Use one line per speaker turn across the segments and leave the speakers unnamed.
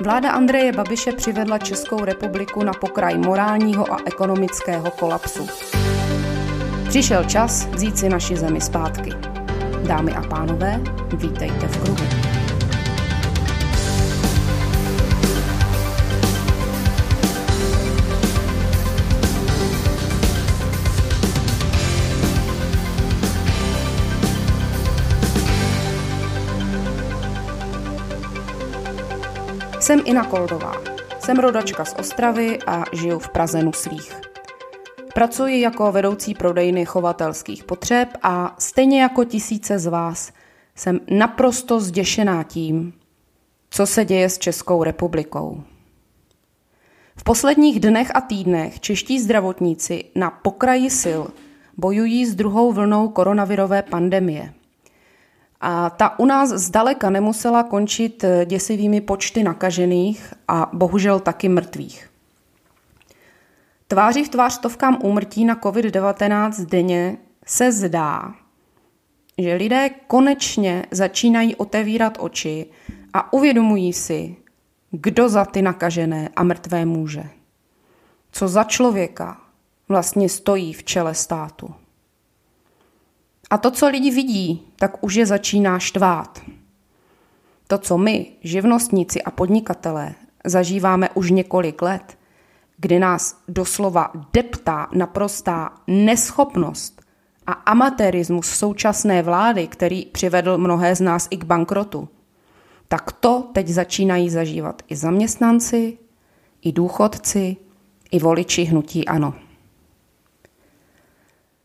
Vláda Andreje Babiše přivedla Českou republiku na pokraj morálního a ekonomického kolapsu. Přišel čas vzít si naši zemi zpátky. Dámy a pánové, vítejte v kruhu. Jsem Ina Koldová. Jsem rodačka z Ostravy a žiju v Praze Nuslích. Pracuji jako vedoucí prodejny chovatelských potřeb a stejně jako tisíce z vás jsem naprosto zděšená tím, co se děje s Českou republikou. V posledních dnech a týdnech čeští zdravotníci na pokraji sil bojují s druhou vlnou koronavirové pandemie – a ta u nás zdaleka nemusela končit eh, děsivými počty nakažených a bohužel taky mrtvých. Tváří v tvář stovkám úmrtí na COVID-19 denně se zdá, že lidé konečně začínají otevírat oči a uvědomují si, kdo za ty nakažené a mrtvé může. Co za člověka vlastně stojí v čele státu. A to, co lidi vidí, tak už je začíná štvát. To, co my, živnostníci a podnikatelé, zažíváme už několik let, kdy nás doslova deptá naprostá neschopnost a amatérismus současné vlády, který přivedl mnohé z nás i k bankrotu, tak to teď začínají zažívat i zaměstnanci, i důchodci, i voliči hnutí ANO.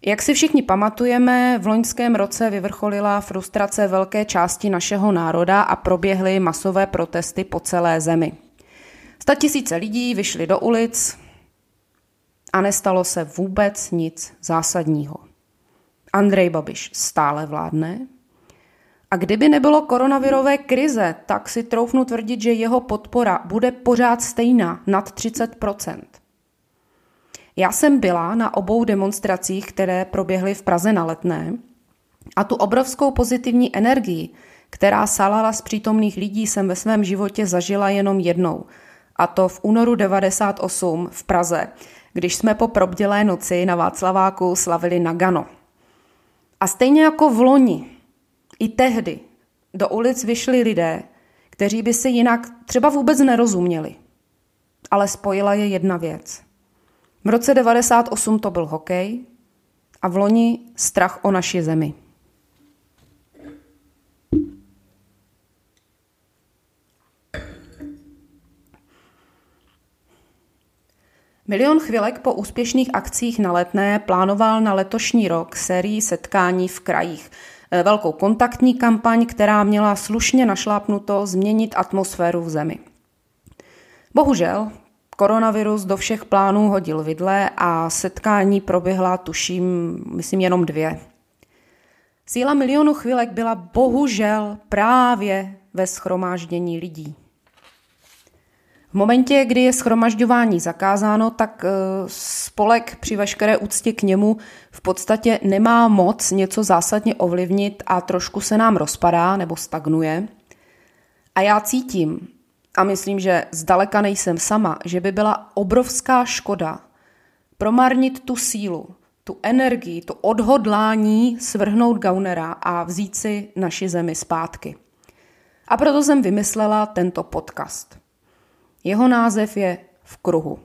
Jak si všichni pamatujeme, v loňském roce vyvrcholila frustrace velké části našeho národa a proběhly masové protesty po celé zemi. Sta tisíce lidí vyšli do ulic a nestalo se vůbec nic zásadního. Andrej Babiš stále vládne a kdyby nebylo koronavirové krize, tak si troufnu tvrdit, že jeho podpora bude pořád stejná nad 30 já jsem byla na obou demonstracích, které proběhly v Praze na letné a tu obrovskou pozitivní energii, která salala z přítomných lidí, jsem ve svém životě zažila jenom jednou. A to v únoru 98 v Praze, když jsme po probdělé noci na Václaváku slavili Nagano. A stejně jako v loni, i tehdy do ulic vyšli lidé, kteří by si jinak třeba vůbec nerozuměli. Ale spojila je jedna věc – v roce 98 to byl hokej a v loni strach o naši zemi. Milion chvilek po úspěšných akcích na letné plánoval na letošní rok sérii setkání v krajích. E, velkou kontaktní kampaň, která měla slušně našlápnuto změnit atmosféru v zemi. Bohužel Koronavirus do všech plánů hodil vidle a setkání proběhla, tuším, myslím jenom dvě. Síla milionu chvilek byla bohužel právě ve schromáždění lidí. V momentě, kdy je schromažďování zakázáno, tak eh, spolek při veškeré úctě k němu v podstatě nemá moc něco zásadně ovlivnit a trošku se nám rozpadá nebo stagnuje. A já cítím, a myslím, že zdaleka nejsem sama, že by byla obrovská škoda promarnit tu sílu, tu energii, tu odhodlání svrhnout Gaunera a vzít si naši zemi zpátky. A proto jsem vymyslela tento podcast. Jeho název je V kruhu.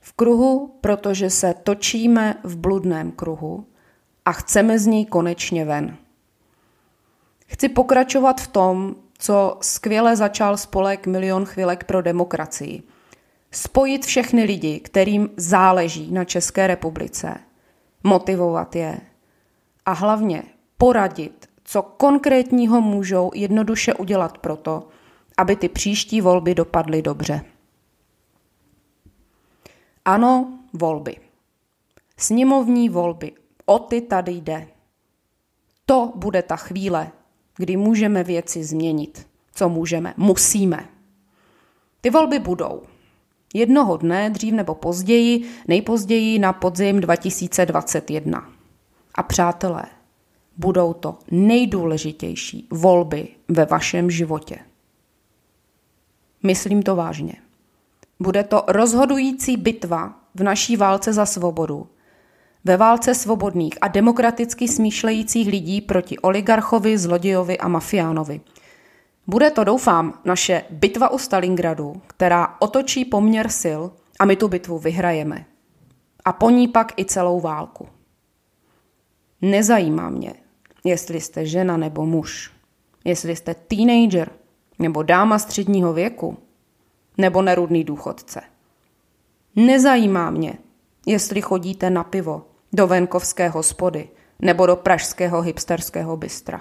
V kruhu, protože se točíme v bludném kruhu a chceme z ní konečně ven. Chci pokračovat v tom, co skvěle začal spolek Milion chvilek pro demokracii. Spojit všechny lidi, kterým záleží na České republice, motivovat je a hlavně poradit, co konkrétního můžou jednoduše udělat proto, aby ty příští volby dopadly dobře. Ano, volby. Sněmovní volby. O ty tady jde. To bude ta chvíle, kdy můžeme věci změnit. Co můžeme? Musíme. Ty volby budou. Jednoho dne, dřív nebo později, nejpozději na podzim 2021. A přátelé, budou to nejdůležitější volby ve vašem životě. Myslím to vážně. Bude to rozhodující bitva v naší válce za svobodu. Ve válce svobodných a demokraticky smýšlejících lidí proti oligarchovi, zlodějovi a mafiánovi. Bude to, doufám, naše bitva u Stalingradu, která otočí poměr sil a my tu bitvu vyhrajeme. A po ní pak i celou válku. Nezajímá mě, jestli jste žena nebo muž, jestli jste teenager nebo dáma středního věku, nebo nerudný důchodce. Nezajímá mě, jestli chodíte na pivo do venkovské hospody nebo do pražského hipsterského bystra.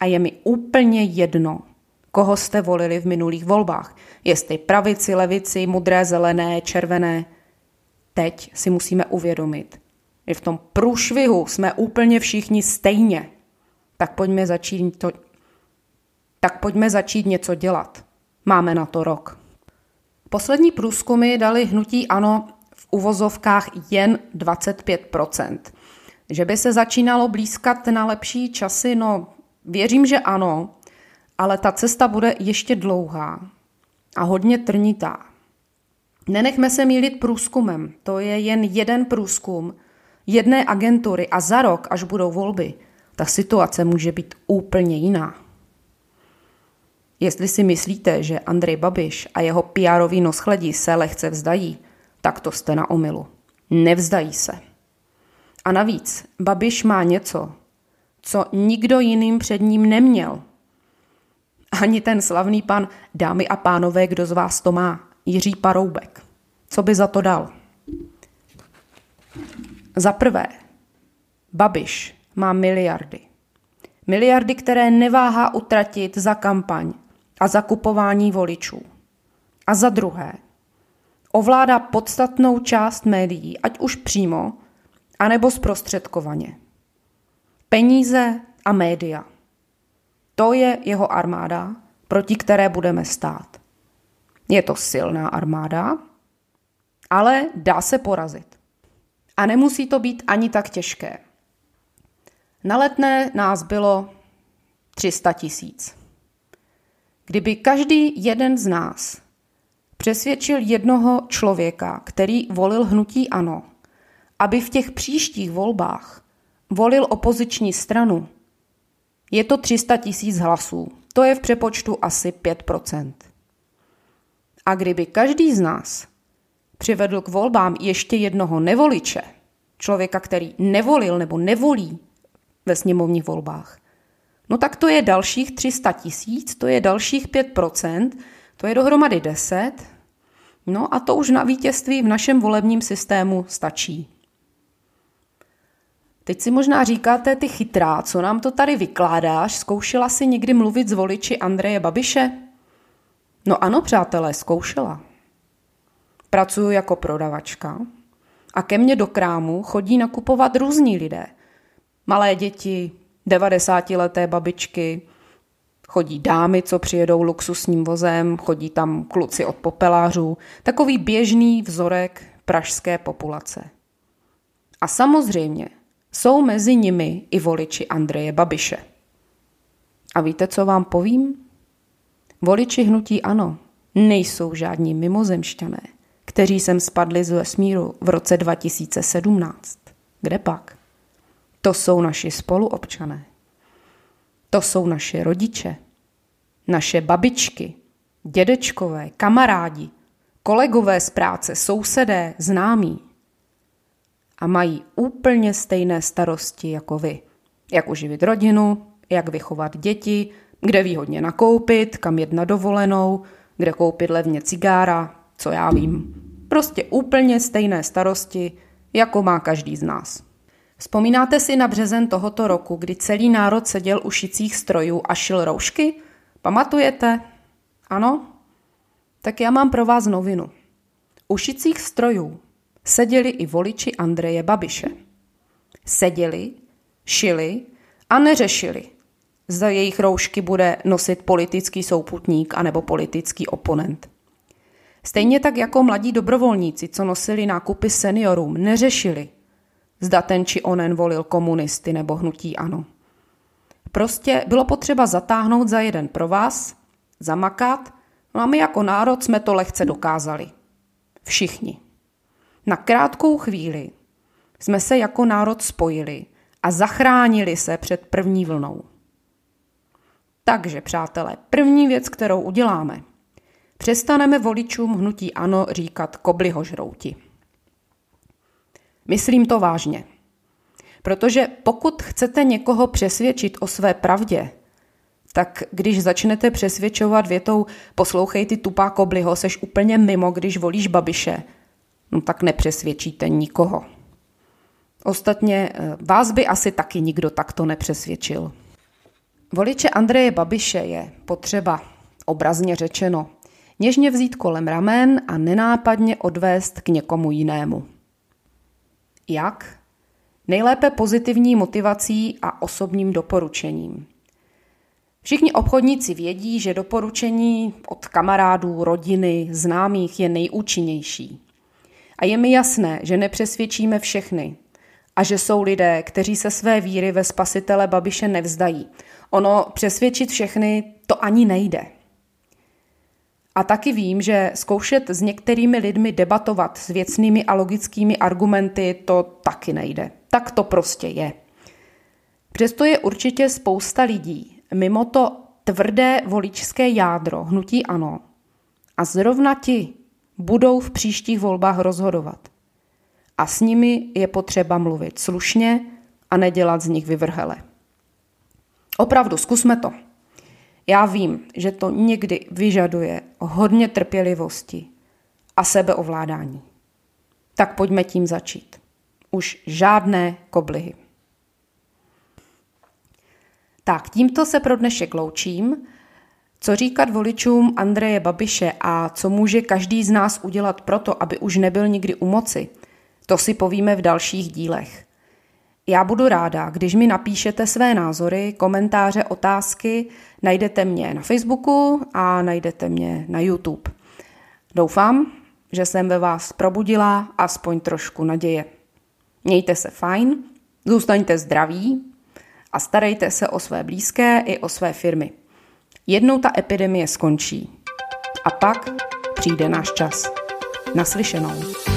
A je mi úplně jedno, koho jste volili v minulých volbách. Jestli pravici, levici, modré, zelené, červené. Teď si musíme uvědomit, že v tom průšvihu jsme úplně všichni stejně. Tak pojďme začít, to, tak pojďme začít něco dělat. Máme na to rok. Poslední průzkumy dali hnutí ANO v uvozovkách jen 25% Že by se začínalo blízkat na lepší časy, no věřím, že ano, ale ta cesta bude ještě dlouhá a hodně trnitá. Nenechme se mílit průzkumem, to je jen jeden průzkum jedné agentury a za rok, až budou volby, ta situace může být úplně jiná. Jestli si myslíte, že Andrej Babiš a jeho PR-ový noschledí se lehce vzdají, tak to jste na omilu. Nevzdají se. A navíc Babiš má něco, co nikdo jiným před ním neměl. Ani ten slavný pan, dámy a pánové, kdo z vás to má, Jiří Paroubek. Co by za to dal? Za prvé, Babiš má miliardy. Miliardy, které neváhá utratit za kampaň a zakupování voličů. A za druhé, ovládá podstatnou část médií, ať už přímo, anebo zprostředkovaně. Peníze a média. To je jeho armáda, proti které budeme stát. Je to silná armáda, ale dá se porazit. A nemusí to být ani tak těžké. Na letné nás bylo 300 tisíc. Kdyby každý jeden z nás přesvědčil jednoho člověka, který volil hnutí ANO, aby v těch příštích volbách volil opoziční stranu, je to 300 tisíc hlasů. To je v přepočtu asi 5 A kdyby každý z nás přivedl k volbám ještě jednoho nevoliče, člověka, který nevolil nebo nevolí ve sněmovních volbách, no tak to je dalších 300 tisíc, to je dalších 5%, to je dohromady 10, no a to už na vítězství v našem volebním systému stačí. Teď si možná říkáte, ty chytrá, co nám to tady vykládáš, zkoušela si někdy mluvit s voliči Andreje Babiše? No ano, přátelé, zkoušela. Pracuji jako prodavačka a ke mně do krámu chodí nakupovat různí lidé. Malé děti, 90-leté babičky, chodí dámy, co přijedou luxusním vozem, chodí tam kluci od popelářů, takový běžný vzorek pražské populace. A samozřejmě jsou mezi nimi i voliči Andreje Babiše. A víte, co vám povím? Voliči hnutí ano, nejsou žádní mimozemšťané, kteří sem spadli z vesmíru v roce 2017. Kde pak? To jsou naši spoluobčané. To jsou naše rodiče, naše babičky, dědečkové, kamarádi, kolegové z práce, sousedé, známí. A mají úplně stejné starosti jako vy. Jak uživit rodinu, jak vychovat děti, kde výhodně nakoupit, kam jet na dovolenou, kde koupit levně cigára, co já vím. Prostě úplně stejné starosti, jako má každý z nás. Vzpomínáte si na březen tohoto roku, kdy celý národ seděl u šicích strojů a šil roušky? Pamatujete? Ano? Tak já mám pro vás novinu. U šicích strojů seděli i voliči Andreje Babiše. Seděli, šili a neřešili, zda jejich roušky bude nosit politický souputník anebo politický oponent. Stejně tak jako mladí dobrovolníci, co nosili nákupy seniorům, neřešili, zda ten či onen volil komunisty nebo hnutí ano. Prostě bylo potřeba zatáhnout za jeden pro vás, zamakat, No a my jako národ jsme to lehce dokázali. Všichni. Na krátkou chvíli jsme se jako národ spojili a zachránili se před první vlnou. Takže, přátelé, první věc, kterou uděláme, přestaneme voličům hnutí ano říkat kobliho žrouti. Myslím to vážně. Protože pokud chcete někoho přesvědčit o své pravdě, tak když začnete přesvědčovat větou poslouchej ty tupá kobliho, seš úplně mimo, když volíš babiše, no tak nepřesvědčíte nikoho. Ostatně eh, vás by asi taky nikdo takto nepřesvědčil. Voliče Andreje Babiše je potřeba, obrazně řečeno, něžně vzít kolem ramen a nenápadně odvést k někomu jinému. Jak? Nejlépe pozitivní motivací a osobním doporučením. Všichni obchodníci vědí, že doporučení od kamarádů, rodiny, známých je nejúčinnější. A je mi jasné, že nepřesvědčíme všechny a že jsou lidé, kteří se své víry ve spasitele Babiše nevzdají. Ono přesvědčit všechny to ani nejde. A taky vím, že zkoušet s některými lidmi debatovat s věcnými a logickými argumenty to taky nejde. Tak to prostě je. Přesto je určitě spousta lidí, mimo to tvrdé voličské jádro hnutí ano. A zrovna ti budou v příštích volbách rozhodovat. A s nimi je potřeba mluvit slušně a nedělat z nich vyvrhele. Opravdu, zkusme to. Já vím, že to někdy vyžaduje hodně trpělivosti a sebeovládání. Tak pojďme tím začít. Už žádné koblihy. Tak, tímto se pro dnešek loučím. Co říkat voličům Andreje Babiše a co může každý z nás udělat proto, aby už nebyl nikdy u moci, to si povíme v dalších dílech. Já budu ráda, když mi napíšete své názory, komentáře, otázky. Najdete mě na Facebooku a najdete mě na YouTube. Doufám, že jsem ve vás probudila aspoň trošku naděje. Mějte se fajn, zůstaňte zdraví a starejte se o své blízké i o své firmy. Jednou ta epidemie skončí a pak přijde náš čas. Naslyšenou.